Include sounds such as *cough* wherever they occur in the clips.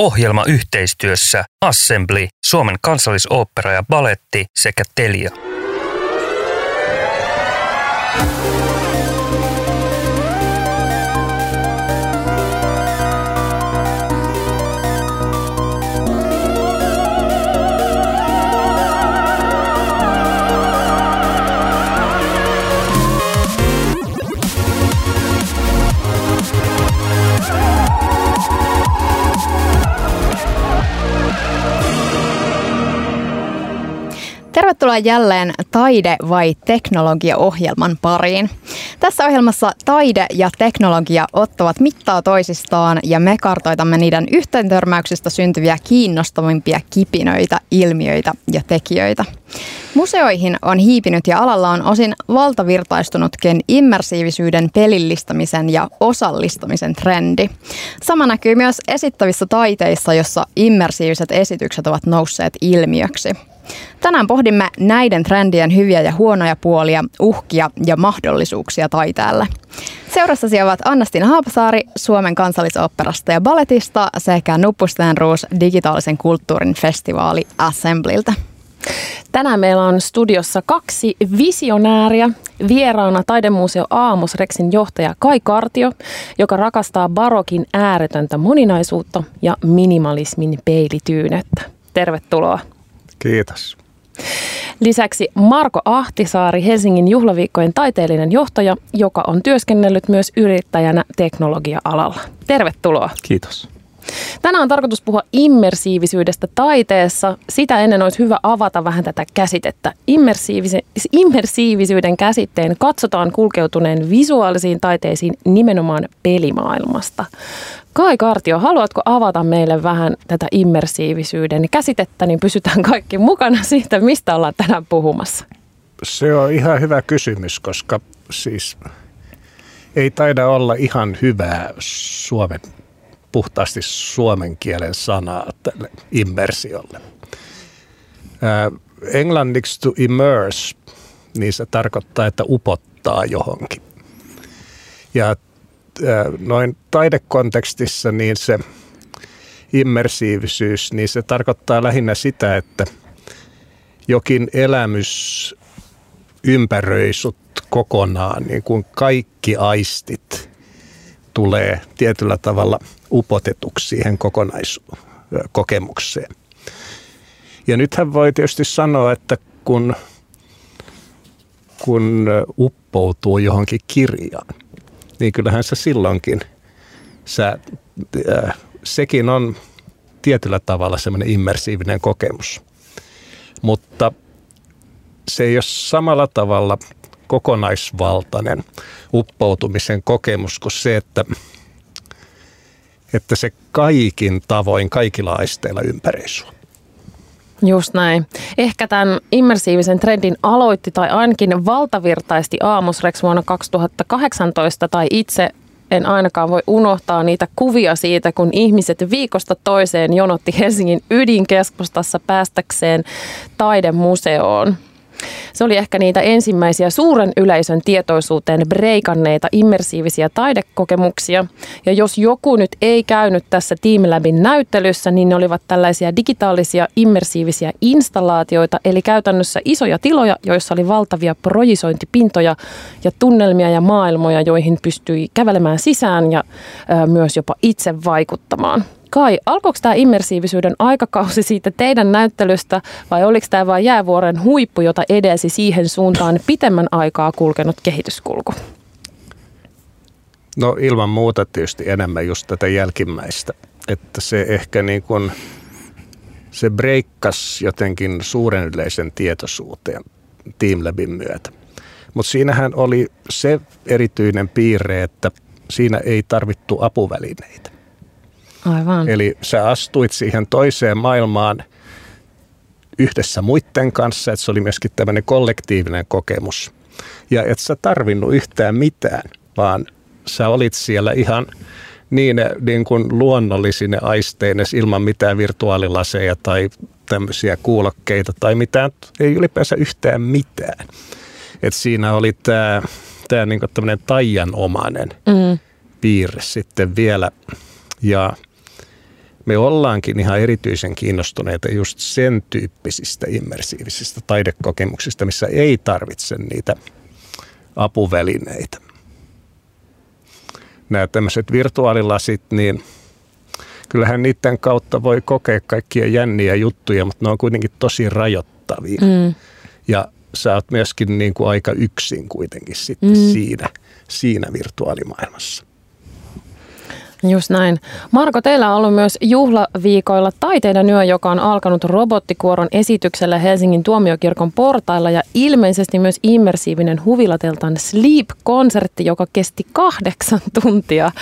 Ohjelma yhteistyössä Assembly, Suomen kansallisooppera ja baletti sekä Telia. Tervetuloa jälleen Taide vai teknologia-ohjelman pariin. Tässä ohjelmassa taide ja teknologia ottavat mittaa toisistaan ja me kartoitamme niiden yhteentörmäyksistä syntyviä kiinnostavimpia kipinöitä, ilmiöitä ja tekijöitä. Museoihin on hiipinyt ja alalla on osin valtavirtaistunutkin immersiivisyyden pelillistämisen ja osallistamisen trendi. Sama näkyy myös esittävissä taiteissa, jossa immersiiviset esitykset ovat nousseet ilmiöksi. Tänään pohdimme näiden trendien hyviä ja huonoja puolia, uhkia ja mahdollisuuksia taiteelle. Seurassasi ovat Annastina Haapasaari Suomen kansallisoopperasta ja balletista sekä Nuppusten Ruus digitaalisen kulttuurin festivaali Assemblyltä. Tänään meillä on studiossa kaksi visionääriä. Vieraana Taidemuseo Aamos Rexin johtaja Kai Kartio, joka rakastaa barokin ääretöntä moninaisuutta ja minimalismin peilityynettä. Tervetuloa. Kiitos. Lisäksi Marko Ahtisaari, Helsingin juhlaviikkojen taiteellinen johtaja, joka on työskennellyt myös yrittäjänä teknologia-alalla. Tervetuloa. Kiitos. Tänään on tarkoitus puhua immersiivisyydestä taiteessa. Sitä ennen olisi hyvä avata vähän tätä käsitettä. immersiivisyyden käsitteen katsotaan kulkeutuneen visuaalisiin taiteisiin nimenomaan pelimaailmasta. Kai Kartio, haluatko avata meille vähän tätä immersiivisyyden käsitettä, niin pysytään kaikki mukana siitä, mistä ollaan tänään puhumassa? Se on ihan hyvä kysymys, koska siis ei taida olla ihan hyvää suomen, puhtaasti suomen kielen sanaa tälle immersiolle. Ää, englanniksi to immerse, niin se tarkoittaa, että upottaa johonkin. Ja noin taidekontekstissa niin se immersiivisyys, niin se tarkoittaa lähinnä sitä, että jokin elämys ympäröi sut kokonaan, niin kuin kaikki aistit tulee tietyllä tavalla upotetuksi siihen kokonaiskokemukseen. Ja nythän voi tietysti sanoa, että kun, kun uppoutuu johonkin kirjaan, niin kyllähän se silloinkin, sä, äh, sekin on tietyllä tavalla semmoinen immersiivinen kokemus. Mutta se ei ole samalla tavalla kokonaisvaltainen uppoutumisen kokemus kuin se, että, että se kaikin tavoin, kaikilla aisteilla ympäri sua. Just näin. Ehkä tämän immersiivisen trendin aloitti tai ainakin valtavirtaisti Aamusrex vuonna 2018 tai itse en ainakaan voi unohtaa niitä kuvia siitä, kun ihmiset viikosta toiseen jonotti Helsingin ydinkeskustassa päästäkseen taidemuseoon. Se oli ehkä niitä ensimmäisiä suuren yleisön tietoisuuteen breikanneita immersiivisiä taidekokemuksia. Ja jos joku nyt ei käynyt tässä Teamlabin näyttelyssä, niin ne olivat tällaisia digitaalisia immersiivisiä installaatioita, eli käytännössä isoja tiloja, joissa oli valtavia projisointipintoja ja tunnelmia ja maailmoja, joihin pystyi kävelemään sisään ja myös jopa itse vaikuttamaan. Kai, alkoiko tämä immersiivisyyden aikakausi siitä teidän näyttelystä vai oliko tämä vain jäävuoren huippu, jota edelsi siihen suuntaan pitemmän aikaa kulkenut kehityskulku? No ilman muuta tietysti enemmän just tätä jälkimmäistä. Että se ehkä niin kuin, se breikkas jotenkin suuren yleisen tietoisuuteen Teamlabin myötä. Mutta siinähän oli se erityinen piirre, että siinä ei tarvittu apuvälineitä. Aivan. Eli sä astuit siihen toiseen maailmaan yhdessä muiden kanssa, että se oli myöskin tämmöinen kollektiivinen kokemus. Ja et sä tarvinnut yhtään mitään, vaan sä olit siellä ihan niin, niin kuin luonnollisine aisteines ilman mitään virtuaalilaseja tai tämmöisiä kuulokkeita tai mitään, ei ylipäänsä yhtään mitään. Et siinä oli tämä tää niin tämmöinen taianomainen mm. piirre sitten vielä. Ja me ollaankin ihan erityisen kiinnostuneita just sen tyyppisistä immersiivisistä taidekokemuksista, missä ei tarvitse niitä apuvälineitä. Nämä tämmöiset virtuaalilasit, niin kyllähän niiden kautta voi kokea kaikkia jänniä juttuja, mutta ne on kuitenkin tosi rajoittavia. Mm. Ja sä oot myöskin niin kuin aika yksin kuitenkin sitten mm. siinä, siinä virtuaalimaailmassa. Just näin. Marko, teillä on ollut myös juhlaviikoilla taiteiden yö, joka on alkanut robottikuoron esityksellä Helsingin tuomiokirkon portailla ja ilmeisesti myös immersiivinen huvilateltan Sleep-konsertti, joka kesti kahdeksan tuntia.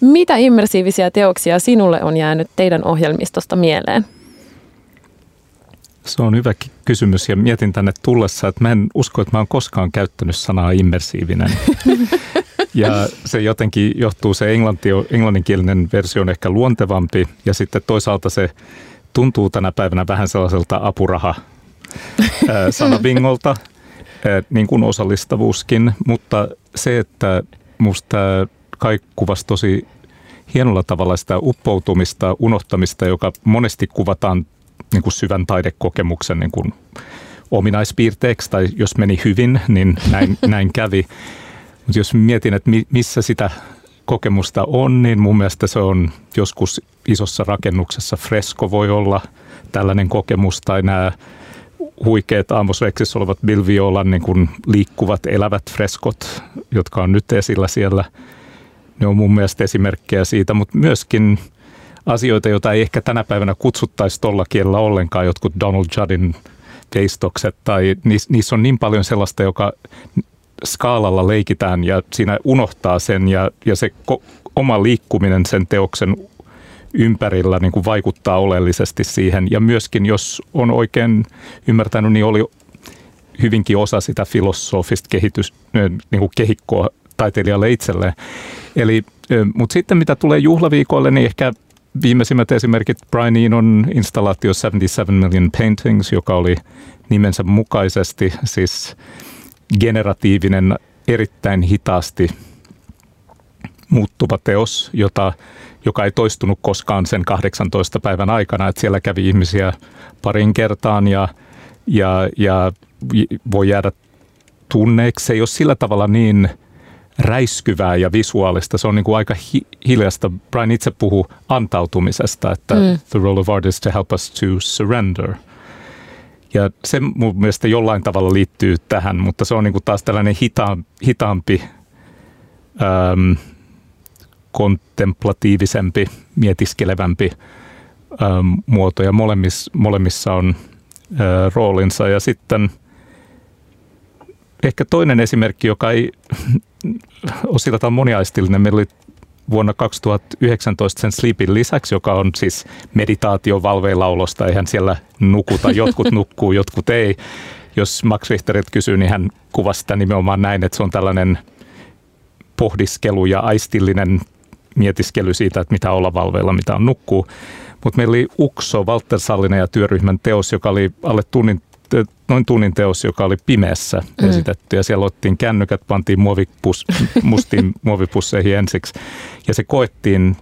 Mitä immersiivisiä teoksia sinulle on jäänyt teidän ohjelmistosta mieleen? Se on hyvä kysymys ja mietin tänne tullessa, että mä en usko, että mä oon koskaan käyttänyt sanaa immersiivinen. *laughs* Ja se jotenkin johtuu, se englanti, englanninkielinen versio on ehkä luontevampi ja sitten toisaalta se tuntuu tänä päivänä vähän sellaiselta apuraha *laughs* sanabingolta, niin kuin osallistavuuskin, mutta se, että musta kai kuvasi tosi hienolla tavalla sitä uppoutumista, unohtamista, joka monesti kuvataan niin kuin syvän taidekokemuksen niin kuin ominaispiirteeksi, tai jos meni hyvin, niin näin, *laughs* näin kävi. Mutta jos mietin, että missä sitä kokemusta on, niin mun mielestä se on joskus isossa rakennuksessa. Fresko voi olla tällainen kokemus, tai nämä huikeat Amos Rexissä olevat Bill Violan niin kuin liikkuvat elävät freskot, jotka on nyt esillä siellä. Ne on mun mielestä esimerkkejä siitä, mutta myöskin asioita, joita ei ehkä tänä päivänä kutsuttaisi tuolla kielellä ollenkaan, jotkut Donald Juddin teistokset, tai niissä on niin paljon sellaista, joka skaalalla leikitään ja siinä unohtaa sen ja, ja se ko- oma liikkuminen sen teoksen ympärillä niin kuin vaikuttaa oleellisesti siihen. Ja myöskin, jos on oikein ymmärtänyt, niin oli hyvinkin osa sitä filosofista kehitys, niin kuin kehikkoa taiteilijalle itselleen. Eli, mutta sitten mitä tulee juhlaviikoille, niin ehkä viimeisimmät esimerkit Brian Enon installaatio 77 Million Paintings, joka oli nimensä mukaisesti siis generatiivinen, erittäin hitaasti muuttuva teos, jota, joka ei toistunut koskaan sen 18 päivän aikana, että siellä kävi ihmisiä parin kertaan ja, ja, ja voi jäädä tunneeksi. Se ei ole sillä tavalla niin räiskyvää ja visuaalista. Se on niin kuin aika hi- hiljasta. Brian itse puhuu antautumisesta, että mm. the role of art is to help us to surrender – ja se mun mielestä jollain tavalla liittyy tähän, mutta se on niin kuin taas tällainen hita, hitaampi, äm, kontemplatiivisempi, mietiskelevämpi äm, muoto ja molemmissa, molemmissa on ää, roolinsa. Ja sitten ehkä toinen esimerkki, joka ei ole sillä tavalla moniaistillinen, meillä oli vuonna 2019 sen Sleepin lisäksi, joka on siis meditaatio valveilaulosta, eihän siellä nukuta, jotkut *laughs* nukkuu, jotkut ei. Jos Max Richterit kysyy, niin hän kuvasi sitä nimenomaan näin, että se on tällainen pohdiskelu ja aistillinen mietiskely siitä, että mitä olla valveilla, mitä on nukkuu. Mutta meillä oli Ukso, Walter Sallinen ja työryhmän teos, joka oli alle tunnin noin tunnin teos, joka oli pimeässä mm. esitetty. Ja siellä otettiin kännykät, pantiin muovipus, mustiin *laughs* muovipusseihin ensiksi. Ja se koettiin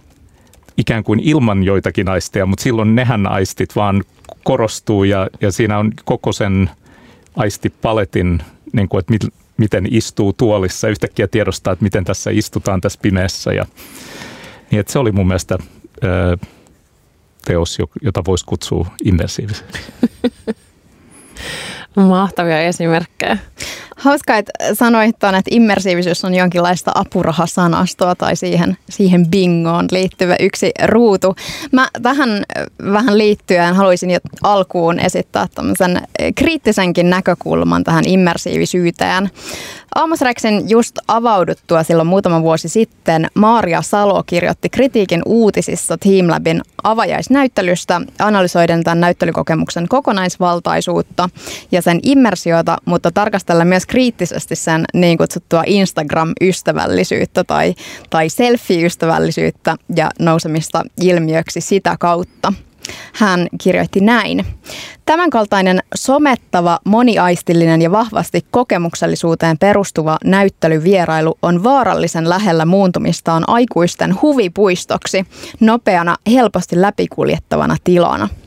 ikään kuin ilman joitakin aisteja, mutta silloin nehän aistit vaan korostuu ja, ja siinä on koko sen aistipaletin, niin kuin, että mit, miten istuu tuolissa, yhtäkkiä tiedostaa, että miten tässä istutaan tässä pimeässä. Ja, niin että se oli mun mielestä ö, teos, jota voisi kutsua immersiiviseksi. *laughs* Mahtavia esimerkkejä. Hauska, että sanoit tuon, että immersiivisyys on jonkinlaista apurahasanastoa tai siihen, siihen bingoon liittyvä yksi ruutu. Mä tähän vähän liittyen haluaisin jo alkuun esittää tämmöisen kriittisenkin näkökulman tähän immersiivisyyteen. Amos Rexin just avauduttua silloin muutama vuosi sitten Maaria Salo kirjoitti kritiikin uutisissa Teamlabin avajaisnäyttelystä analysoiden tämän näyttelykokemuksen kokonaisvaltaisuutta ja sen immersiota, mutta tarkastella myös kriittisesti sen niin kutsuttua Instagram-ystävällisyyttä tai, tai selfie-ystävällisyyttä ja nousemista ilmiöksi sitä kautta. Hän kirjoitti näin. Tämänkaltainen somettava, moniaistillinen ja vahvasti kokemuksellisuuteen perustuva näyttelyvierailu on vaarallisen lähellä muuntumistaan aikuisten huvipuistoksi, nopeana, helposti läpikuljettavana tilana –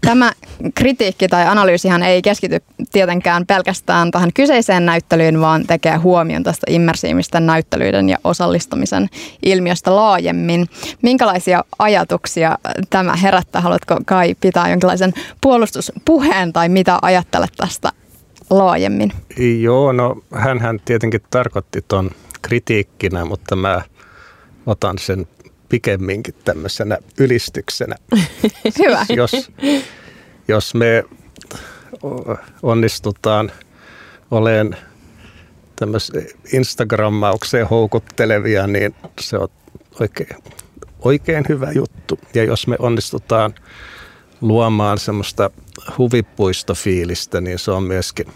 Tämä kritiikki tai analyysihan ei keskity tietenkään pelkästään tähän kyseiseen näyttelyyn, vaan tekee huomion tästä immersiivisten näyttelyiden ja osallistumisen ilmiöstä laajemmin. Minkälaisia ajatuksia tämä herättää? Haluatko Kai pitää jonkinlaisen puolustuspuheen tai mitä ajattelet tästä laajemmin? Joo, no hän tietenkin tarkoitti tuon kritiikkinä, mutta mä otan sen pikemminkin tämmöisenä ylistyksenä. *laughs* Hyvä. Jos, jos me onnistutaan olemaan tämmöisen Instagrammaukseen houkuttelevia, niin se on oikein, oikein hyvä juttu. Ja jos me onnistutaan luomaan semmoista huvipuistofiilistä, niin se on myöskin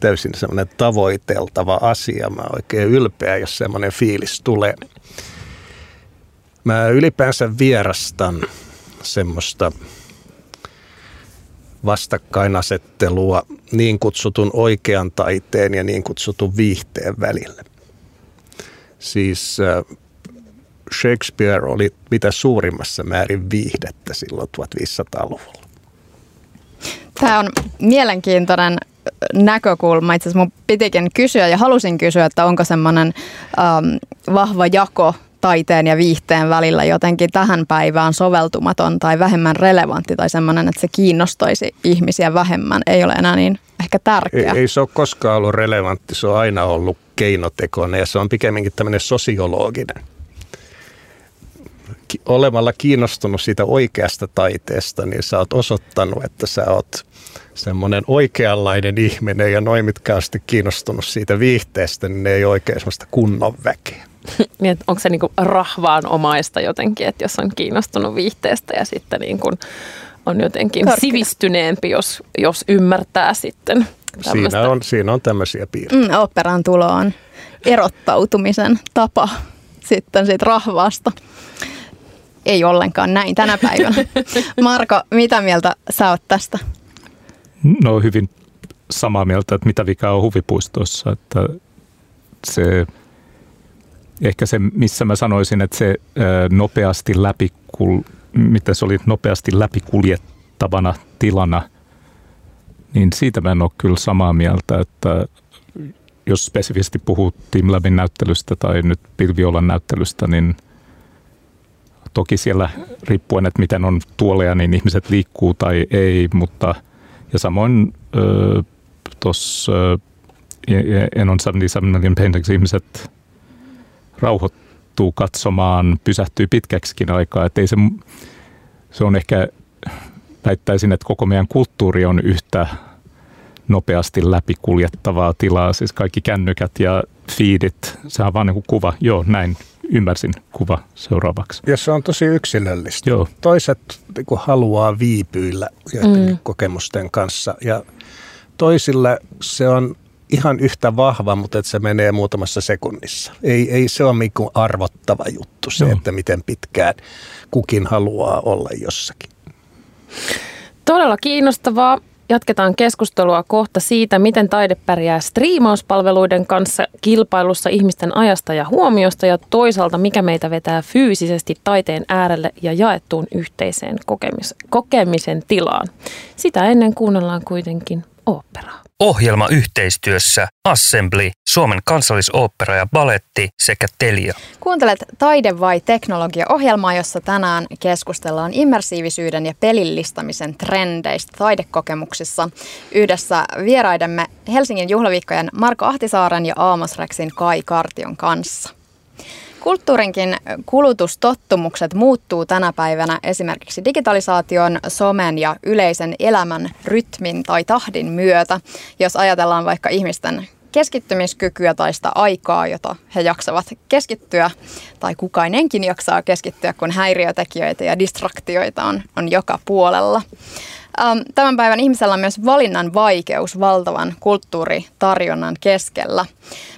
täysin semmoinen tavoiteltava asia. Mä oikein ylpeä, jos semmoinen fiilis tulee. Mä ylipäänsä vierastan semmoista vastakkainasettelua niin kutsutun oikean taiteen ja niin kutsutun viihteen välillä. Siis äh, Shakespeare oli mitä suurimmassa määrin viihdettä silloin 1500-luvulla. Tämä on mielenkiintoinen näkökulma. Itse asiassa mun pitikin kysyä ja halusin kysyä, että onko semmoinen ähm, vahva jako taiteen ja viihteen välillä jotenkin tähän päivään soveltumaton tai vähemmän relevantti tai semmoinen, että se kiinnostaisi ihmisiä vähemmän, ei ole enää niin ehkä tärkeä. Ei, ei se ole koskaan ollut relevantti, se on aina ollut keinotekoinen ja se on pikemminkin tämmöinen sosiologinen. Olemalla kiinnostunut siitä oikeasta taiteesta, niin sä oot osoittanut, että sä oot semmoinen oikeanlainen ihminen ja noin mitkä on sitten kiinnostunut siitä viihteestä, niin ne ei oikein semmoista kunnon väkeä. *laughs* niin, onko se niin kuin rahvaan omaista jotenkin, että jos on kiinnostunut viihteestä ja sitten niin kuin on jotenkin Korkea. sivistyneempi, jos, jos ymmärtää sitten Siinä on, siinä on tämmöisiä piirteitä. Mm, operaan tulo on erottautumisen tapa sitten siitä rahvaasta. Ei ollenkaan näin tänä päivänä. *laughs* Marko, mitä mieltä sä oot tästä? No hyvin samaa mieltä, että mitä vikaa on huvipuistossa, että se ehkä se, missä mä sanoisin, että se nopeasti läpi, mitä se oli nopeasti läpikuljettavana tilana, niin siitä mä en ole kyllä samaa mieltä, että jos spesifisti puhuu Team Labin näyttelystä tai nyt Pilviolan näyttelystä, niin toki siellä riippuen, että miten on tuoleja, niin ihmiset liikkuu tai ei, mutta ja samoin tuossa en on 77 million paintings ihmiset rauhoittuu katsomaan, pysähtyy pitkäksikin aikaa. Että ei se, se on ehkä, väittäisin, että koko meidän kulttuuri on yhtä nopeasti läpikuljettavaa tilaa. Siis kaikki kännykät ja feedit, se on vaan niin kuin kuva. Joo, näin ymmärsin kuva seuraavaksi. Ja se on tosi yksilöllistä. Joo. Toiset niin kuin haluaa viipyillä joidenkin mm. kokemusten kanssa ja toisille se on ihan yhtä vahva, mutta että se menee muutamassa sekunnissa. Ei, ei se ole niin arvottava juttu se, no. että miten pitkään kukin haluaa olla jossakin. Todella kiinnostavaa. Jatketaan keskustelua kohta siitä, miten taide pärjää striimauspalveluiden kanssa kilpailussa ihmisten ajasta ja huomiosta ja toisaalta mikä meitä vetää fyysisesti taiteen äärelle ja jaettuun yhteiseen kokemis- kokemisen tilaan. Sitä ennen kuunnellaan kuitenkin oopperaa. Ohjelma yhteistyössä Assembly, Suomen kansallisooppera ja baletti sekä Telia. Kuuntelet Taide vai teknologia-ohjelmaa, jossa tänään keskustellaan immersiivisyyden ja pelillistamisen trendeistä taidekokemuksissa yhdessä vieraidemme Helsingin juhlaviikkojen Marko Ahtisaaren ja Aamos Rexin Kai Kartion kanssa. Kulttuurinkin kulutustottumukset muuttuu tänä päivänä esimerkiksi digitalisaation, somen ja yleisen elämän rytmin tai tahdin myötä. Jos ajatellaan vaikka ihmisten keskittymiskykyä tai sitä aikaa, jota he jaksavat keskittyä, tai kukainenkin jaksaa keskittyä, kun häiriötekijöitä ja distraktioita on, on joka puolella. Ähm, tämän päivän ihmisellä on myös valinnan vaikeus valtavan kulttuuritarjonnan keskellä.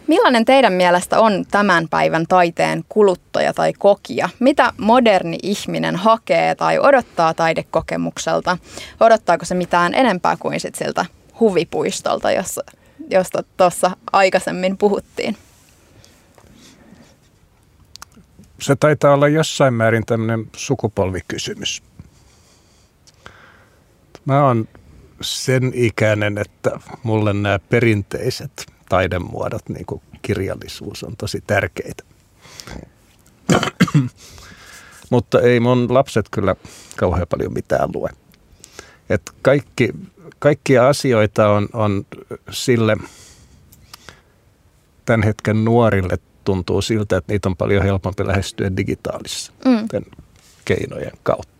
Millainen teidän mielestä on tämän päivän taiteen kuluttaja tai kokija? Mitä moderni ihminen hakee tai odottaa taidekokemukselta? Odottaako se mitään enempää kuin sit siltä huvipuistolta, jossa, josta tuossa aikaisemmin puhuttiin? Se taitaa olla jossain määrin tämmöinen sukupolvikysymys. Mä oon sen ikäinen, että mulle nämä perinteiset taidemuodot, niin kuin kirjallisuus, on tosi tärkeitä. *coughs* Mutta ei mun lapset kyllä kauhean paljon mitään lue. Et kaikki, kaikkia asioita on, on sille tämän hetken nuorille tuntuu siltä, että niitä on paljon helpompi lähestyä digitaalisissa mm. keinojen kautta.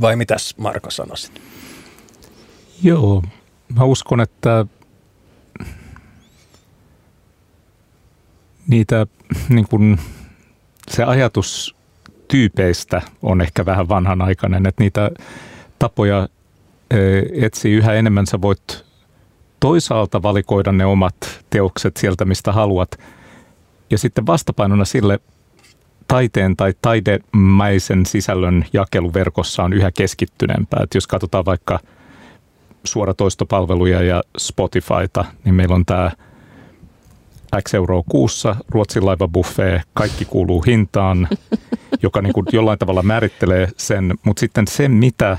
Vai mitäs Marko sanoisit? Joo, mä uskon, että niitä niin kun, se ajatus tyypeistä on ehkä vähän vanhanaikainen, että niitä tapoja etsii yhä enemmän. Sä voit toisaalta valikoida ne omat teokset sieltä, mistä haluat. Ja sitten vastapainona sille taiteen tai taidemäisen sisällön jakelu verkossa on yhä keskittyneempää. Et jos katsotaan vaikka suoratoistopalveluja ja Spotifyta, niin meillä on tämä X euroa kuussa, Ruotsin laiva buffet, kaikki kuuluu hintaan, *laughs* joka niin kuin jollain tavalla määrittelee sen, mutta sitten se, mitä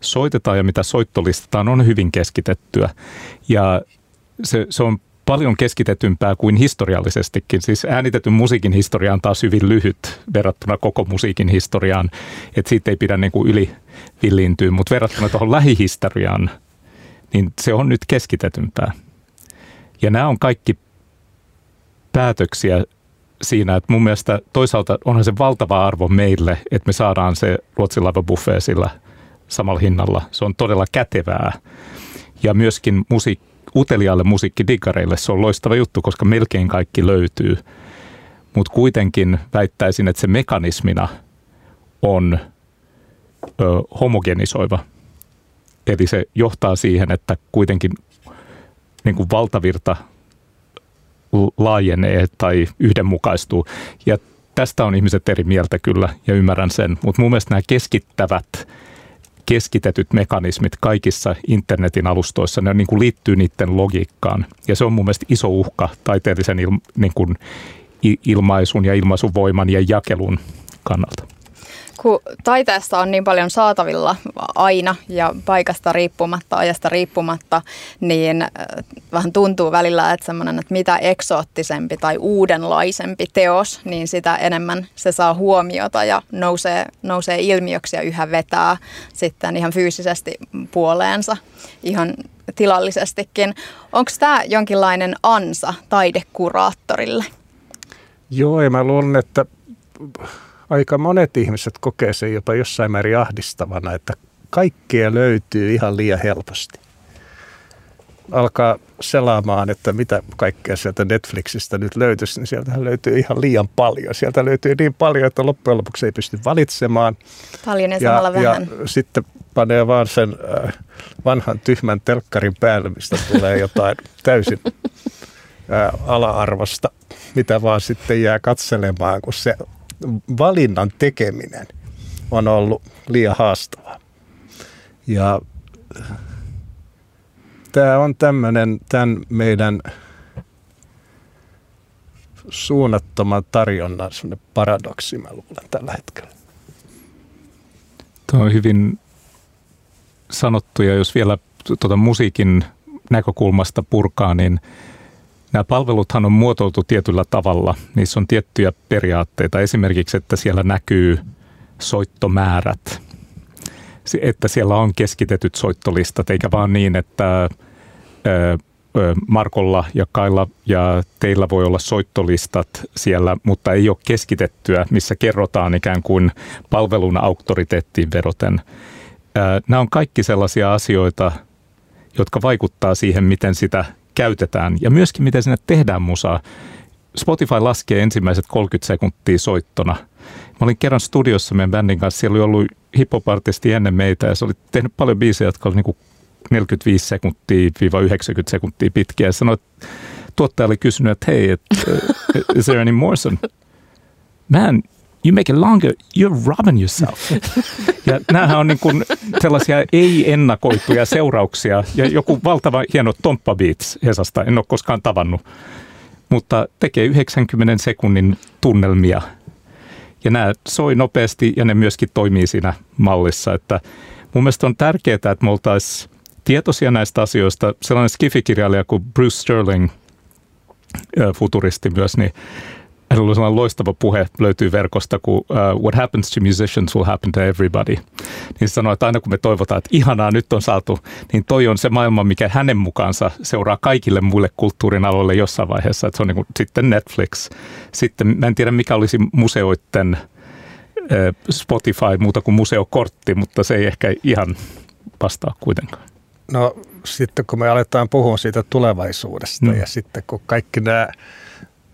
soitetaan ja mitä soittolistataan, on hyvin keskitettyä. Ja se, se on paljon keskitetympää kuin historiallisestikin. Siis äänitetyn musiikin historia on taas hyvin lyhyt verrattuna koko musiikin historiaan, että siitä ei pidä niin kuin yli villiintyä, mutta verrattuna tuohon lähihistoriaan, niin se on nyt keskitetympää. Ja nämä on kaikki päätöksiä siinä, että mun mielestä toisaalta onhan se valtava arvo meille, että me saadaan se Ruotsin laiva buffet sillä samalla hinnalla. Se on todella kätevää. Ja myöskin musiik, uteliaalle musiikkidigareille se on loistava juttu, koska melkein kaikki löytyy. Mutta kuitenkin väittäisin, että se mekanismina on ö, homogenisoiva. Eli se johtaa siihen, että kuitenkin niin kuin valtavirta laajenee tai yhdenmukaistuu. Ja tästä on ihmiset eri mieltä kyllä ja ymmärrän sen, mutta mun mielestä nämä keskittävät keskitetyt mekanismit kaikissa internetin alustoissa, ne niin kuin liittyy niiden logiikkaan. Ja se on mun mielestä iso uhka taiteellisen il, niin kuin ilmaisun ja ilmaisuvoiman ja jakelun kannalta kun taiteessa on niin paljon saatavilla aina ja paikasta riippumatta, ajasta riippumatta, niin äh, vähän tuntuu välillä, että semmoinen, että mitä eksoottisempi tai uudenlaisempi teos, niin sitä enemmän se saa huomiota ja nousee, nousee ilmiöksi ja yhä vetää sitten ihan fyysisesti puoleensa ihan tilallisestikin. Onko tämä jonkinlainen ansa taidekuraattorille? Joo, ja mä luulen, että aika monet ihmiset kokee sen jopa jossain määrin ahdistavana, että kaikkea löytyy ihan liian helposti. Alkaa selaamaan, että mitä kaikkea sieltä Netflixistä nyt löytyisi, niin sieltähän löytyy ihan liian paljon. Sieltä löytyy niin paljon, että loppujen lopuksi ei pysty valitsemaan. Paljon ja samalla ja, vähän. Ja sitten panee vaan sen äh, vanhan tyhmän telkkarin päälle, mistä tulee jotain täysin äh, ala-arvosta, mitä vaan sitten jää katselemaan, kun se valinnan tekeminen on ollut liian haastavaa. Ja tämä on tämmöinen tämän meidän suunnattoman tarjonnan paradoksi, mä luulen tällä hetkellä. Tuo on hyvin sanottu, ja jos vielä tuota musiikin näkökulmasta purkaa, niin – Nämä palveluthan on muotoiltu tietyllä tavalla. Niissä on tiettyjä periaatteita. Esimerkiksi, että siellä näkyy soittomäärät. Että siellä on keskitetyt soittolistat, eikä vaan niin, että Markolla ja Kailla ja teillä voi olla soittolistat siellä, mutta ei ole keskitettyä, missä kerrotaan ikään kuin palvelun auktoriteettiin veroten. Nämä on kaikki sellaisia asioita, jotka vaikuttaa siihen, miten sitä käytetään ja myöskin miten sinne tehdään musaa. Spotify laskee ensimmäiset 30 sekuntia soittona. Mä olin kerran studiossa meidän bändin kanssa, siellä oli ollut hiphopartisti ennen meitä ja se oli tehnyt paljon biisejä, jotka oli niin 45 sekuntia 90 sekuntia pitkiä ja sanoi, että tuottaja oli kysynyt, että hei, et, *laughs* is there any more? Son? Man, you make it longer, you're robbing yourself. *laughs* Ja näähän on niin kuin sellaisia ei-ennakoituja seurauksia. Ja joku valtava hieno Tomppa Beats Hesasta, en ole koskaan tavannut. Mutta tekee 90 sekunnin tunnelmia. Ja nämä soi nopeasti ja ne myöskin toimii siinä mallissa. Että mun mielestä on tärkeää, että me oltaisiin tietoisia näistä asioista. Sellainen skifikirjailija kuin Bruce Sterling, futuristi myös, niin Hänellä oli sellainen loistava puhe, löytyy verkosta, kun uh, What happens to musicians will happen to everybody. Niin sanoi, että aina kun me toivotaan, että ihanaa nyt on saatu, niin toi on se maailma, mikä hänen mukaansa seuraa kaikille muille kulttuurin aloille jossain vaiheessa. Että se on niin kuin, sitten Netflix. Sitten mä en tiedä, mikä olisi museoiden uh, Spotify muuta kuin museokortti, mutta se ei ehkä ihan vastaa kuitenkaan. No sitten kun me aletaan puhua siitä tulevaisuudesta mm. ja sitten kun kaikki nämä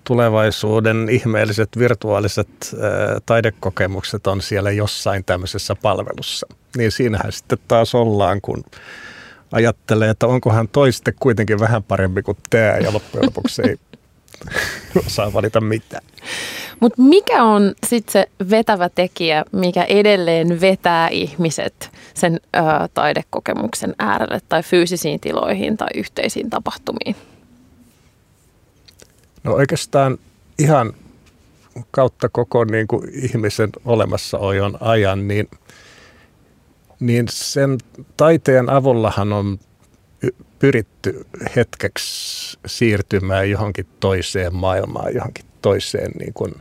tulevaisuuden ihmeelliset virtuaaliset ää, taidekokemukset on siellä jossain tämmöisessä palvelussa. Niin siinähän sitten taas ollaan, kun ajattelee, että onkohan toiste kuitenkin vähän parempi kuin tämä ja loppujen lopuksi ei *laughs* osaa valita mitään. Mutta mikä on sitten se vetävä tekijä, mikä edelleen vetää ihmiset sen ö, taidekokemuksen äärelle tai fyysisiin tiloihin tai yhteisiin tapahtumiin? No oikeastaan ihan kautta koko niin kuin ihmisen olemassaolon ajan, niin, niin sen taiteen avullahan on pyritty hetkeksi siirtymään johonkin toiseen maailmaan, johonkin toiseen niin kuin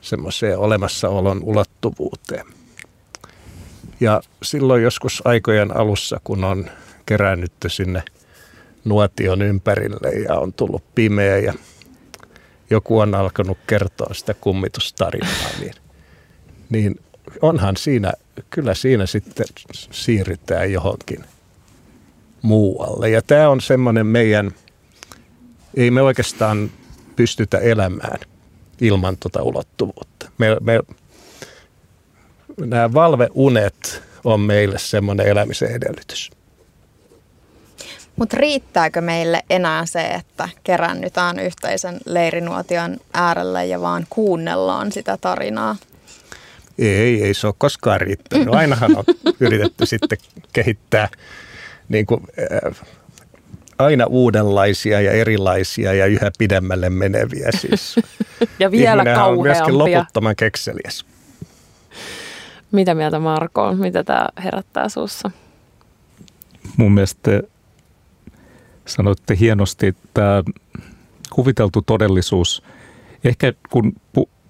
semmoiseen olemassaolon ulottuvuuteen. Ja silloin joskus aikojen alussa, kun on kerännytty sinne nuotion ympärille ja on tullut pimeä ja joku on alkanut kertoa sitä kummitustarinaa, niin, niin onhan siinä, kyllä siinä sitten siirrytään johonkin muualle. Ja tämä on semmoinen meidän, ei me oikeastaan pystytä elämään ilman tuota ulottuvuutta. Me, me, nämä valveunet on meille semmoinen elämisen edellytys. Mutta riittääkö meille enää se, että kerännytään yhteisen leirinuotion äärelle ja vaan kuunnellaan sitä tarinaa? Ei, ei se ole koskaan riittänyt. Ainahan on yritetty sitten kehittää niin kuin, äh, aina uudenlaisia ja erilaisia ja yhä pidemmälle meneviä. Siis *laughs* ja vielä kauheampia. on myöskin loputtoman kekseliäs. Mitä mieltä Marko on? Mitä tämä herättää suussa? Mun mielestä sanoitte hienosti, että kuviteltu todellisuus, ehkä kun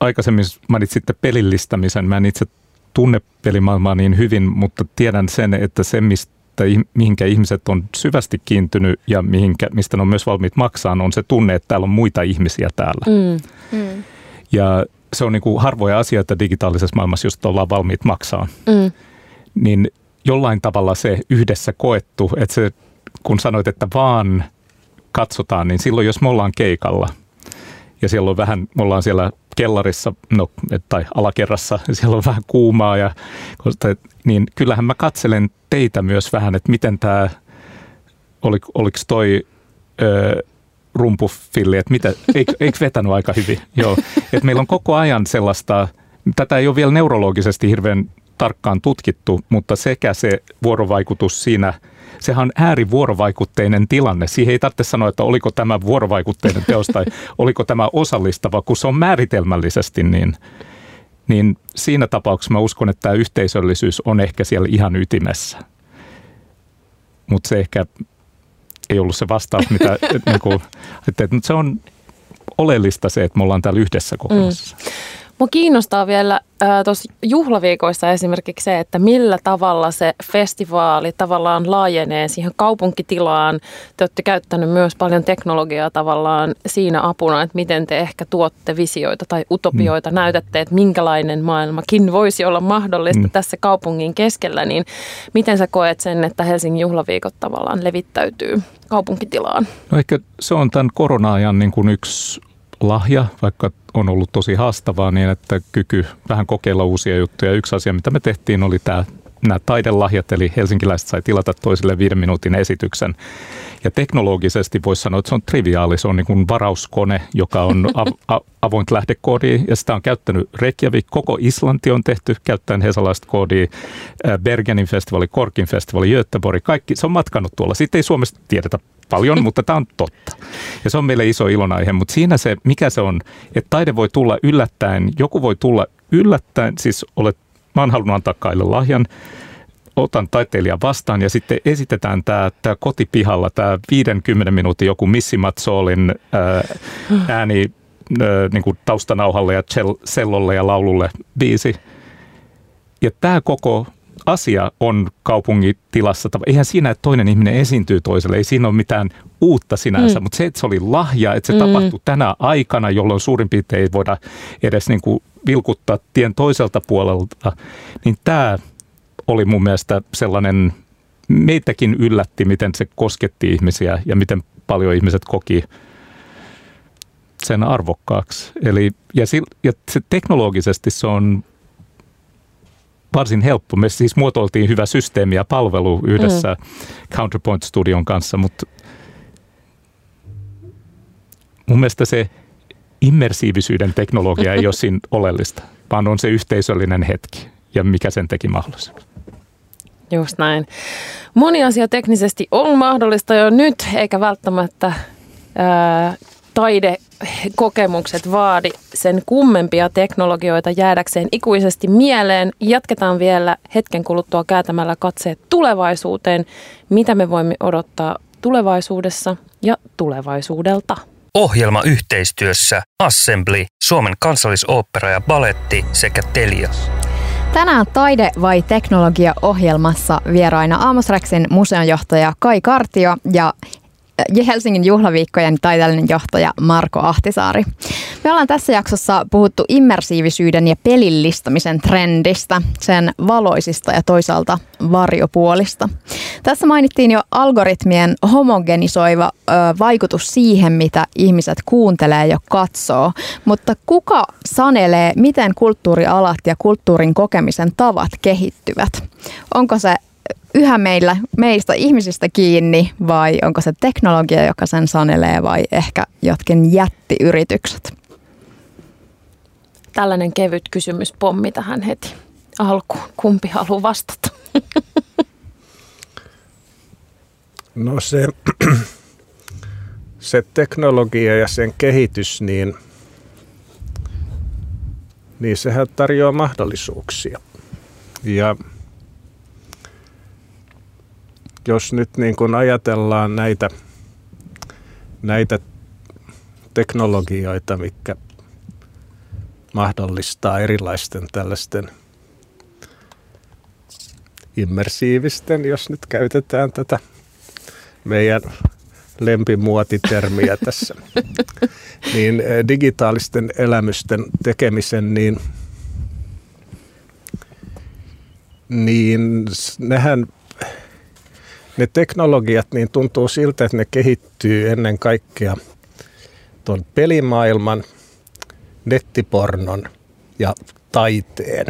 aikaisemmin mainitsitte pelillistämisen, mä en itse tunne pelimaailmaa niin hyvin, mutta tiedän sen, että se, mistä, mihinkä ihmiset on syvästi kiintynyt ja mihinkä, mistä ne on myös valmiit maksaa, on se tunne, että täällä on muita ihmisiä täällä. Mm. Mm. Ja se on niin kuin harvoja asioita digitaalisessa maailmassa, josta ollaan valmiit maksaa. Mm. Niin jollain tavalla se yhdessä koettu, että se kun sanoit, että vaan katsotaan, niin silloin jos me ollaan keikalla ja siellä on vähän, me ollaan siellä kellarissa no, tai alakerrassa, *laughs* siellä on vähän kuumaa, ja, niin kyllähän mä katselen teitä myös vähän, että miten tämä, oliko, oliko toi ö, rumpufilli, että mitä, eikö, *laughs* eikö vetänyt aika hyvin? Joo, että meillä on koko ajan sellaista, tätä ei ole vielä neurologisesti hirveän tarkkaan tutkittu, mutta sekä se vuorovaikutus siinä – sehän on äärivuorovaikutteinen tilanne. Siihen ei tarvitse sanoa, että oliko tämä vuorovaikutteinen teos tai oliko tämä osallistava, kun se on määritelmällisesti niin, niin siinä tapauksessa mä uskon, että tämä yhteisöllisyys on ehkä siellä ihan ytimessä. Mutta se ehkä ei ollut se vastaus, mitä *laughs* niin kuin, että, että se on oleellista se, että me ollaan täällä yhdessä kokemassa. Mm. Mua kiinnostaa vielä tuossa juhlaviikoissa esimerkiksi se, että millä tavalla se festivaali tavallaan laajenee siihen kaupunkitilaan. Te olette käyttänyt myös paljon teknologiaa tavallaan siinä apuna, että miten te ehkä tuotte visioita tai utopioita, mm. näytätte, että minkälainen maailmakin voisi olla mahdollista mm. tässä kaupungin keskellä. Niin miten sä koet sen, että Helsingin juhlaviikot tavallaan levittäytyy kaupunkitilaan? No ehkä se on tämän korona-ajan niin kuin yksi lahja, vaikka on ollut tosi haastavaa, niin että kyky vähän kokeilla uusia juttuja. Yksi asia, mitä me tehtiin, oli tämä nämä taidelahjat, eli helsinkiläiset sai tilata toisille viiden minuutin esityksen. Ja teknologisesti voisi sanoa, että se on triviaali. Se on niin kuin varauskone, joka on *laughs* av- avoint lähdekoodi, ja sitä on käyttänyt Reykjavik. Koko Islanti on tehty käyttäen hesalaista koodia. Bergenin festivaali, Korkin festivaali, Göteborg, kaikki. Se on matkannut tuolla. Siitä ei Suomesta tiedetä paljon, mutta tämä on totta. Ja se on meille iso ilonaihe, mutta siinä se, mikä se on, että taide voi tulla yllättäen, joku voi tulla yllättäen, siis olet, mä oon halunnut antaa Kaille lahjan, otan taiteilijan vastaan ja sitten esitetään tämä, tämä kotipihalla, tämä 50 minuutin joku Missi Matsolin ääni ää, niin kuin taustanauhalle ja cellolle ja laululle biisi. Ja tämä koko asia on kaupungin tilassa. Eihän siinä, että toinen ihminen esiintyy toiselle, ei siinä ole mitään uutta sinänsä, mm. mutta se, että se oli lahja, että se mm. tapahtui tänä aikana, jolloin suurin piirtein ei voida edes niin kuin vilkuttaa tien toiselta puolelta, niin tämä oli mun mielestä sellainen, meitäkin yllätti, miten se kosketti ihmisiä ja miten paljon ihmiset koki sen arvokkaaksi. Eli, ja, ja se teknologisesti se on varsin helppo. Me siis muotoiltiin hyvä systeemi ja palvelu yhdessä mm. Counterpoint Studion kanssa, mutta mun mielestä se immersiivisyyden teknologia ei ole siinä oleellista, vaan on se yhteisöllinen hetki ja mikä sen teki mahdolliseksi. Just näin. Moni asia teknisesti on mahdollista jo nyt, eikä välttämättä ää, taidekokemukset vaadi sen kummempia teknologioita jäädäkseen ikuisesti mieleen. Jatketaan vielä hetken kuluttua kääntämällä katseet tulevaisuuteen, mitä me voimme odottaa tulevaisuudessa ja tulevaisuudelta. Ohjelma yhteistyössä Assembly, Suomen kansallisooppera ja baletti sekä Telia. Tänään taide vai teknologia ohjelmassa vieraina Aamosreksin museonjohtaja Kai Kartio ja Helsingin juhlaviikkojen taiteellinen johtaja Marko Ahtisaari. Me ollaan tässä jaksossa puhuttu immersiivisyyden ja pelillistamisen trendistä, sen valoisista ja toisaalta varjopuolista. Tässä mainittiin jo algoritmien homogenisoiva ö, vaikutus siihen, mitä ihmiset kuuntelee ja katsoo, mutta kuka sanelee, miten kulttuurialat ja kulttuurin kokemisen tavat kehittyvät? Onko se yhä meillä, meistä ihmisistä kiinni vai onko se teknologia, joka sen sanelee vai ehkä jotkin jättiyritykset? Tällainen kevyt kysymyspommi tähän heti alkuun. Kumpi haluaa vastata? No se, se teknologia ja sen kehitys, niin, niin sehän tarjoaa mahdollisuuksia. Ja jos nyt niin kuin ajatellaan näitä, näitä teknologioita, mikä mahdollistaa erilaisten tällaisten immersiivisten, jos nyt käytetään tätä meidän lempimuotitermiä tässä, *laughs* niin eh, digitaalisten elämysten tekemisen, niin, niin nehän ne teknologiat niin tuntuu siltä, että ne kehittyy ennen kaikkea tuon pelimaailman, nettipornon ja taiteen,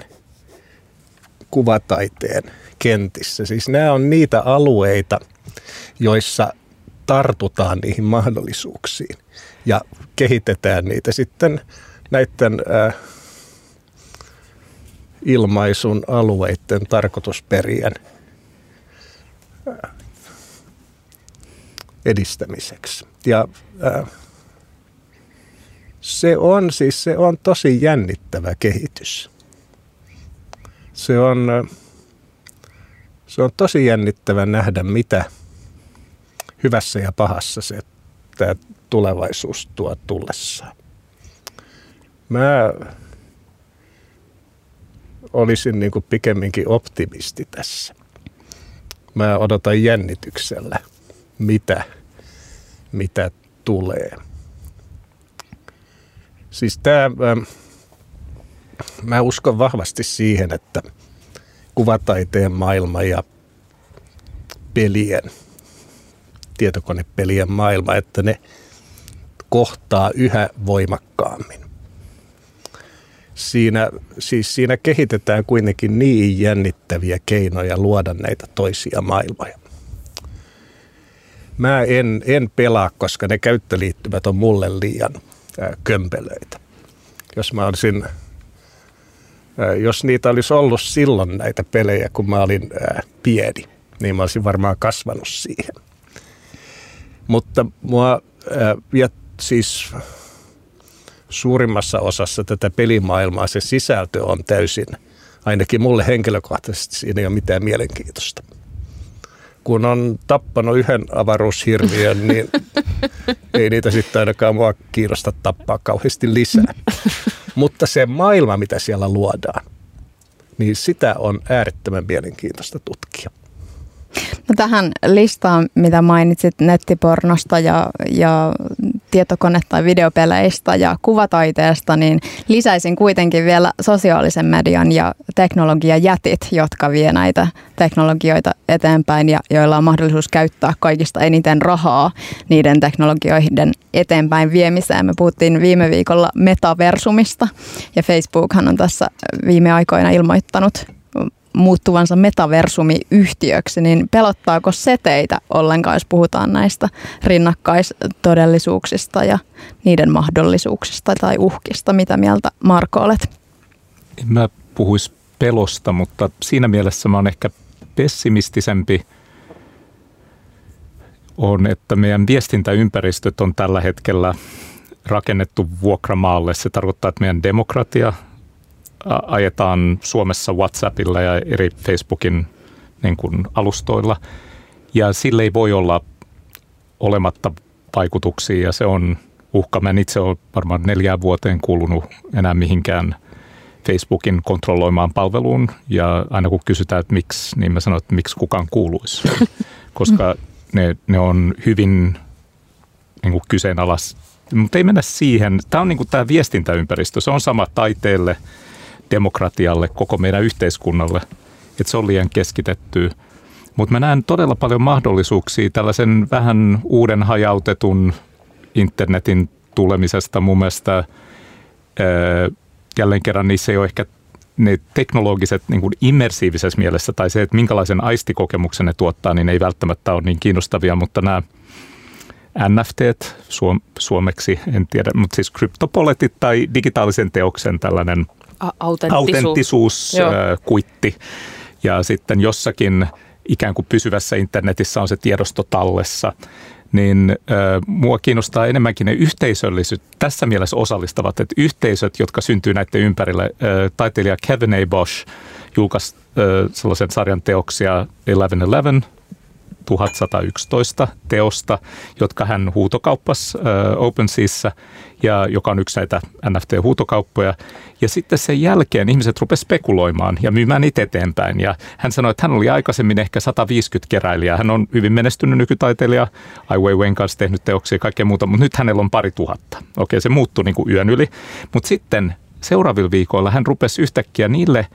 kuvataiteen kentissä. Siis nämä on niitä alueita, joissa tartutaan niihin mahdollisuuksiin ja kehitetään niitä sitten näiden äh, ilmaisun alueiden tarkoitusperien edistämiseksi. Ja äh, se on siis se on tosi jännittävä kehitys. Se on, se on tosi jännittävä nähdä, mitä hyvässä ja pahassa se tämä tulevaisuus tuo tullessaan. Mä olisin niin kuin pikemminkin optimisti tässä. Mä odotan jännityksellä – mitä, mitä tulee. Siis tämä, ähm, mä uskon vahvasti siihen, että kuvataiteen maailma ja pelien, tietokonepelien maailma, että ne kohtaa yhä voimakkaammin. Siinä, siis siinä kehitetään kuitenkin niin jännittäviä keinoja luoda näitä toisia maailmoja. Mä en, en pelaa, koska ne käyttöliittymät on mulle liian kömpelöitä. Jos mä olisin jos niitä olisi ollut silloin näitä pelejä, kun mä olin pieni, niin mä olisin varmaan kasvanut siihen. Mutta mua ää, siis suurimmassa osassa tätä pelimaailmaa se sisältö on täysin, ainakin mulle henkilökohtaisesti siinä ei ole mitään mielenkiintoista. Kun on tappanut yhden avaruushirviön, niin *laughs* ei niitä sitten ainakaan mua kiinnosta tappaa kauheasti lisää. *laughs* Mutta se maailma, mitä siellä luodaan, niin sitä on äärettömän mielenkiintoista tutkia. No tähän listaan, mitä mainitsit nettipornosta ja, ja tietokone- tai videopeleistä ja kuvataiteesta, niin lisäisin kuitenkin vielä sosiaalisen median ja teknologiajätit, jotka vie näitä teknologioita eteenpäin ja joilla on mahdollisuus käyttää kaikista eniten rahaa niiden teknologioiden eteenpäin viemiseen. Me puhuttiin viime viikolla metaversumista ja Facebookhan on tässä viime aikoina ilmoittanut muuttuvansa metaversumiyhtiöksi, niin pelottaako se teitä ollenkaan, jos puhutaan näistä rinnakkaistodellisuuksista ja niiden mahdollisuuksista tai uhkista? Mitä mieltä Marko olet? En mä puhuisi pelosta, mutta siinä mielessä mä oon ehkä pessimistisempi on, että meidän viestintäympäristöt on tällä hetkellä rakennettu vuokramaalle. Se tarkoittaa, että meidän demokratia ajetaan Suomessa WhatsAppilla ja eri Facebookin niin kuin alustoilla. Ja sille ei voi olla olematta vaikutuksia ja se on uhka. Mä en itse ole varmaan neljään vuoteen kuulunut enää mihinkään Facebookin kontrolloimaan palveluun ja aina kun kysytään, että miksi, niin mä sanon, että miksi kukaan kuuluisi, *laughs* koska ne, ne on hyvin niin kuin kyseenalais. Mutta ei mennä siihen. Tämä on niin kuin tämä viestintäympäristö. Se on sama taiteelle – demokratialle, koko meidän yhteiskunnalle, että se on liian keskitetty. Mutta mä näen todella paljon mahdollisuuksia tällaisen vähän uuden hajautetun internetin tulemisesta mun mielestä. Ää, jälleen kerran niissä ei ole ehkä ne teknologiset niin kuin immersiivisessä mielessä tai se, että minkälaisen aistikokemuksen ne tuottaa, niin ei välttämättä ole niin kiinnostavia, mutta nämä NFT, suom- suomeksi, en tiedä, mutta siis kryptopoletit tai digitaalisen teoksen tällainen – autenttisuus, kuitti. Ja sitten jossakin ikään kuin pysyvässä internetissä on se tiedosto tallessa, niin äh, mua kiinnostaa enemmänkin ne yhteisöllisyys, tässä mielessä osallistavat, että yhteisöt, jotka syntyy näiden ympärille, äh, taiteilija Kevin A. Bosch julkaisi äh, sellaisen sarjan teoksia 1111, 1111 teosta, jotka hän huutokauppasi OpenSeassa ja joka on yksi näitä NFT-huutokauppoja. Ja sitten sen jälkeen ihmiset rupesivat spekuloimaan ja myymään niitä eteenpäin. Ja hän sanoi, että hän oli aikaisemmin ehkä 150 keräilijää. Hän on hyvin menestynyt nykytaiteilija, Ai Weiwei kanssa tehnyt teoksia ja kaikkea muuta, mutta nyt hänellä on pari tuhatta. Okei, se muuttui niin kuin yön yli. Mutta sitten seuraavilla viikoilla hän rupesi yhtäkkiä niille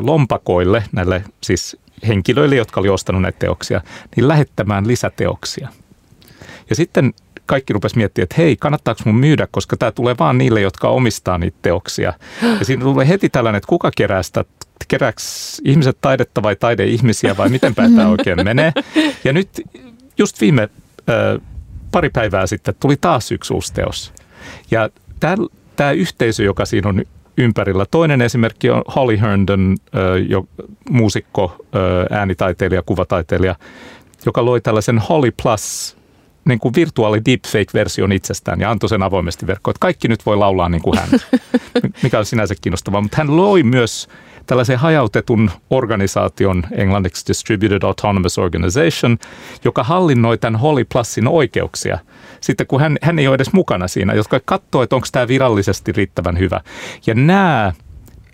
lompakoille, näille siis henkilöille, jotka oli ostanut näitä teoksia, niin lähettämään lisäteoksia. Ja sitten kaikki rupes miettimään, että hei, kannattaako mun myydä, koska tämä tulee vaan niille, jotka omistaa niitä teoksia. Ja siinä tulee heti tällainen, että kuka kerää sitä kerääks ihmiset taidetta vai taideihmisiä vai miten tämä oikein menee. Ja nyt just viime pari päivää sitten tuli taas yksi uusi teos. Ja tämä yhteisö, joka siinä on ympärillä. Toinen esimerkki on Holly Herndon, jo, muusikko, äänitaiteilija, kuvataiteilija, joka loi tällaisen Holly Plus niin kuin virtuaali deepfake-version itsestään ja antoi sen avoimesti verkkoon, että kaikki nyt voi laulaa niin kuin hän, *laughs* mikä on sinänsä kiinnostavaa. Mutta hän loi myös tällaisen hajautetun organisaation, englanniksi Distributed Autonomous Organization, joka hallinnoi tämän Holly Plusin oikeuksia. Sitten kun hän, hän ei ole edes mukana siinä, jotka katsoo, että onko tämä virallisesti riittävän hyvä. Ja nämä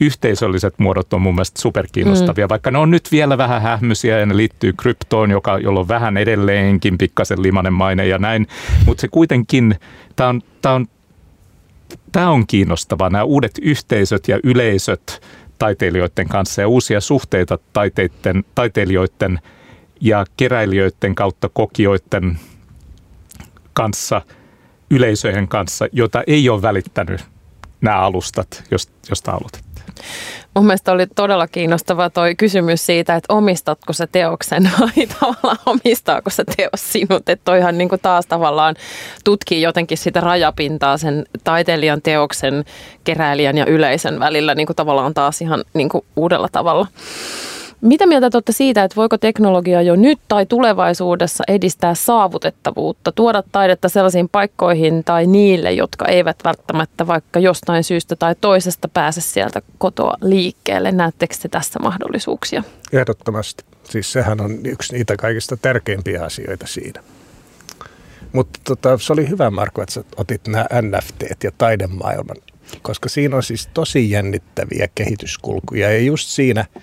yhteisölliset muodot on mun mielestä superkiinnostavia, mm. vaikka ne on nyt vielä vähän hähmysiä ja ne liittyy kryptoon, joka, jolla on vähän edelleenkin pikkasen limanen maine ja näin, mutta se kuitenkin, tämä on, tää on, tää on kiinnostavaa, nämä uudet yhteisöt ja yleisöt taiteilijoiden kanssa ja uusia suhteita taiteiden, taiteilijoiden ja keräilijöiden kautta kokijoiden kanssa – yleisöjen kanssa, jota ei ole välittänyt nämä alustat, josta aloitettiin. Mun mielestä oli todella kiinnostava toi kysymys siitä, että omistatko sä teoksen *laughs* vai tavallaan omistaako se teos sinut. Että toihan niin taas tavallaan tutkii jotenkin sitä rajapintaa sen taiteilijan teoksen, keräilijän ja yleisön välillä niin tavallaan taas ihan niin uudella tavalla. Mitä mieltä olette siitä, että voiko teknologia jo nyt tai tulevaisuudessa edistää saavutettavuutta, tuoda taidetta sellaisiin paikkoihin tai niille, jotka eivät välttämättä vaikka jostain syystä tai toisesta pääse sieltä kotoa liikkeelle? Näettekö te tässä mahdollisuuksia? Ehdottomasti. Siis sehän on yksi niitä kaikista tärkeimpiä asioita siinä. Mutta tota, se oli hyvä Marko, että sä otit nämä NFT ja taidemaailman, koska siinä on siis tosi jännittäviä kehityskulkuja ja just siinä –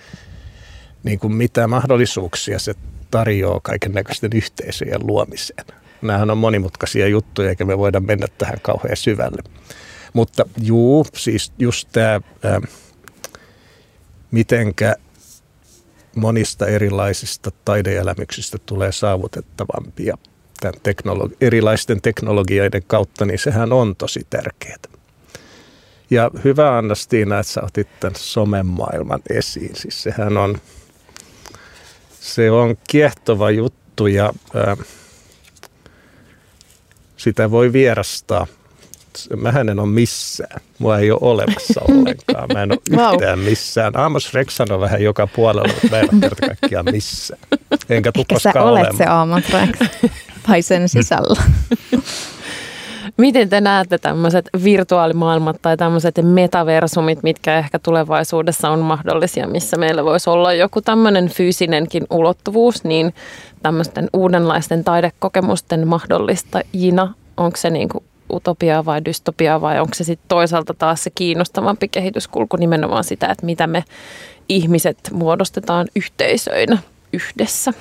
niin kuin mitä mahdollisuuksia se tarjoaa kaiken näköisten yhteisöjen luomiseen. Nämähän on monimutkaisia juttuja, eikä me voida mennä tähän kauhean syvälle. Mutta juu, siis just tämä, ää, mitenkä monista erilaisista taideelämyksistä tulee saavutettavampia tämän teknologi- erilaisten teknologioiden kautta, niin sehän on tosi tärkeää. Ja hyvä Anna-Stiina, että sä otit tämän somen maailman esiin. Siis sehän on se on kiehtova juttu ja ää, sitä voi vierastaa. Mähän en ole missään. Mua ei ole olemassa *laughs* ollenkaan. Mä en ole yhtään missään. Amos Rex on vähän joka puolella, mutta mä en ole kerta kaikkiaan missään. Enkä tuu koskaan sä olet se Amos Rex. *laughs* Tai sen sisällä. *laughs* Miten te näette tämmöiset virtuaalimaailmat tai tämmöiset metaversumit, mitkä ehkä tulevaisuudessa on mahdollisia, missä meillä voisi olla joku tämmöinen fyysinenkin ulottuvuus, niin tämmöisten uudenlaisten taidekokemusten mahdollistajina, onko se niin kuin utopia vai dystopia vai onko se sitten toisaalta taas se kiinnostavampi kehityskulku nimenomaan sitä, että mitä me ihmiset muodostetaan yhteisöinä yhdessä?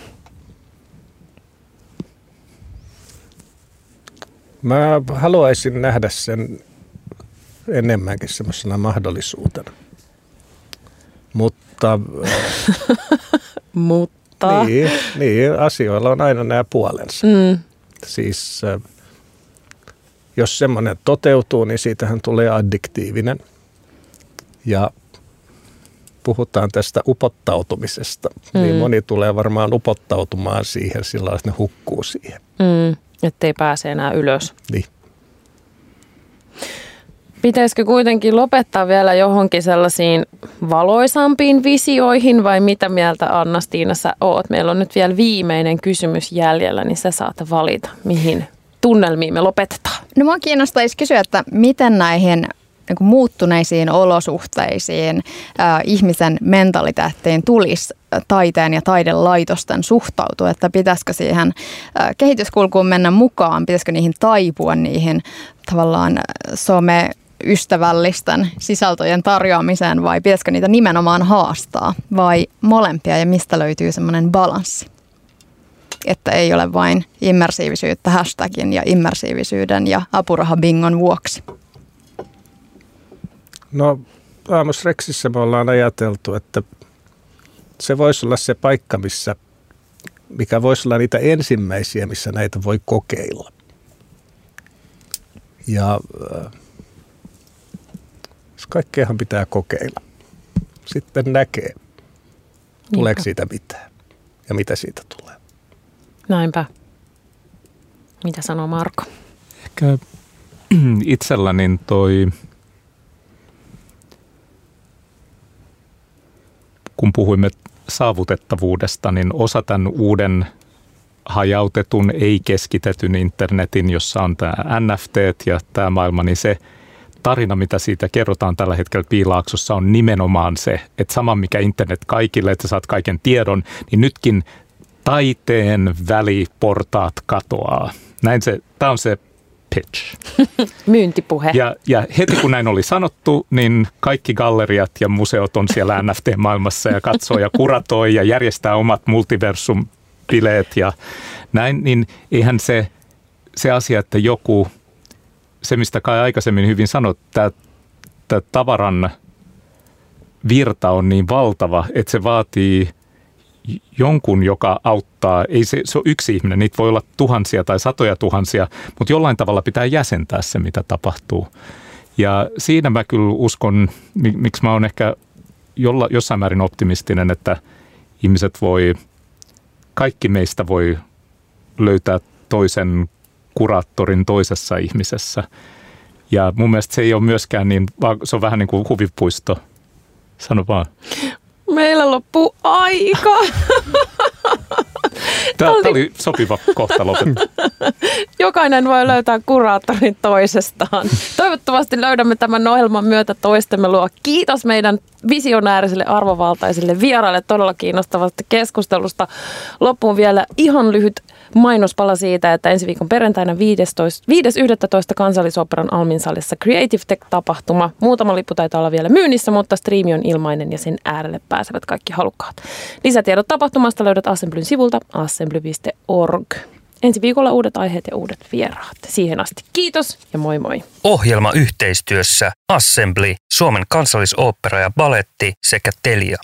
Mä haluaisin nähdä sen enemmänkin semmoisena mahdollisuutena. Mutta... *laughs* Mutta... Niin, niin, asioilla on aina nämä puolensa. Mm. Siis jos semmoinen toteutuu, niin siitähän tulee addiktiivinen. Ja puhutaan tästä upottautumisesta, niin mm. niin moni tulee varmaan upottautumaan siihen sillä että ne hukkuu siihen. Mm. Ettei pääse enää ylös. Niin. Pitäisikö kuitenkin lopettaa vielä johonkin sellaisiin valoisampiin visioihin vai mitä mieltä Anna-Stiina sä oot? Meillä on nyt vielä viimeinen kysymys jäljellä, niin sä saat valita, mihin tunnelmiin me lopetetaan. No mua kiinnostaisi kysyä, että miten näihin niin kuin muuttuneisiin olosuhteisiin ää, ihmisen mentaliteettiin tulisi taiteen ja taidelaitosten suhtautua, että pitäisikö siihen ää, kehityskulkuun mennä mukaan, pitäisikö niihin taipua niihin tavallaan some ystävällisten sisältöjen tarjoamiseen vai pitäisikö niitä nimenomaan haastaa vai molempia ja mistä löytyy semmoinen balanssi? Että ei ole vain immersiivisyyttä hashtagin ja immersiivisyyden ja apurahabingon vuoksi. No Amos Rexissä me ollaan ajateltu, että se voisi olla se paikka, missä, mikä voisi olla niitä ensimmäisiä, missä näitä voi kokeilla. Ja äh, kaikkeahan pitää kokeilla. Sitten näkee, tuleeko Niinpä. siitä mitään ja mitä siitä tulee. Näinpä. Mitä sanoo Marko? Ehkä *clears throat* itselläni toi kun puhuimme saavutettavuudesta, niin osa tämän uuden hajautetun, ei-keskitetyn internetin, jossa on tämä NFT ja tämä maailma, niin se tarina, mitä siitä kerrotaan tällä hetkellä Piilaaksossa, on nimenomaan se, että sama mikä internet kaikille, että saat kaiken tiedon, niin nytkin taiteen väliportaat katoaa. Näin se, tämä on se pitch. *laughs* Myyntipuhe. Ja, ja heti kun näin oli sanottu, niin kaikki galleriat ja museot on siellä *laughs* NFT-maailmassa ja katsoo ja kuratoi ja järjestää omat multiversum-bileet ja näin, niin eihän se, se asia, että joku, se mistä kai aikaisemmin hyvin sanot, tämä tavaran virta on niin valtava, että se vaatii jonkun, joka auttaa. Ei se, se ole yksi ihminen, niitä voi olla tuhansia tai satoja tuhansia, mutta jollain tavalla pitää jäsentää se, mitä tapahtuu. Ja siinä mä kyllä uskon, miksi mä oon ehkä jolla, jossain määrin optimistinen, että ihmiset voi, kaikki meistä voi löytää toisen kuraattorin toisessa ihmisessä. Ja mun mielestä se ei ole myöskään niin, se on vähän niin kuin huvipuisto. Sano vaan. Meillä loppuu aika. *laughs* Tämä oli... oli sopiva kohta lopettaa. *laughs* Jokainen voi löytää kuraattorin toisestaan. Toivottavasti löydämme tämän ohjelman myötä toistemme luo. Kiitos meidän visionäärisille arvovaltaisille vieraille todella kiinnostavasta keskustelusta. Loppuun vielä ihan lyhyt mainospala siitä, että ensi viikon perjantaina 5.11. kansallisoperan Alminsalissa Creative Tech-tapahtuma. Muutama lippu taitaa olla vielä myynnissä, mutta striimi on ilmainen ja sen äärelle pääsevät kaikki halukkaat. Lisätiedot tapahtumasta löydät Assemblyn sivulta assembly.org. Ensi viikolla uudet aiheet ja uudet vieraat. Siihen asti kiitos ja moi moi. Ohjelma yhteistyössä Assembly, Suomen kansallisooppera ja baletti sekä Telia.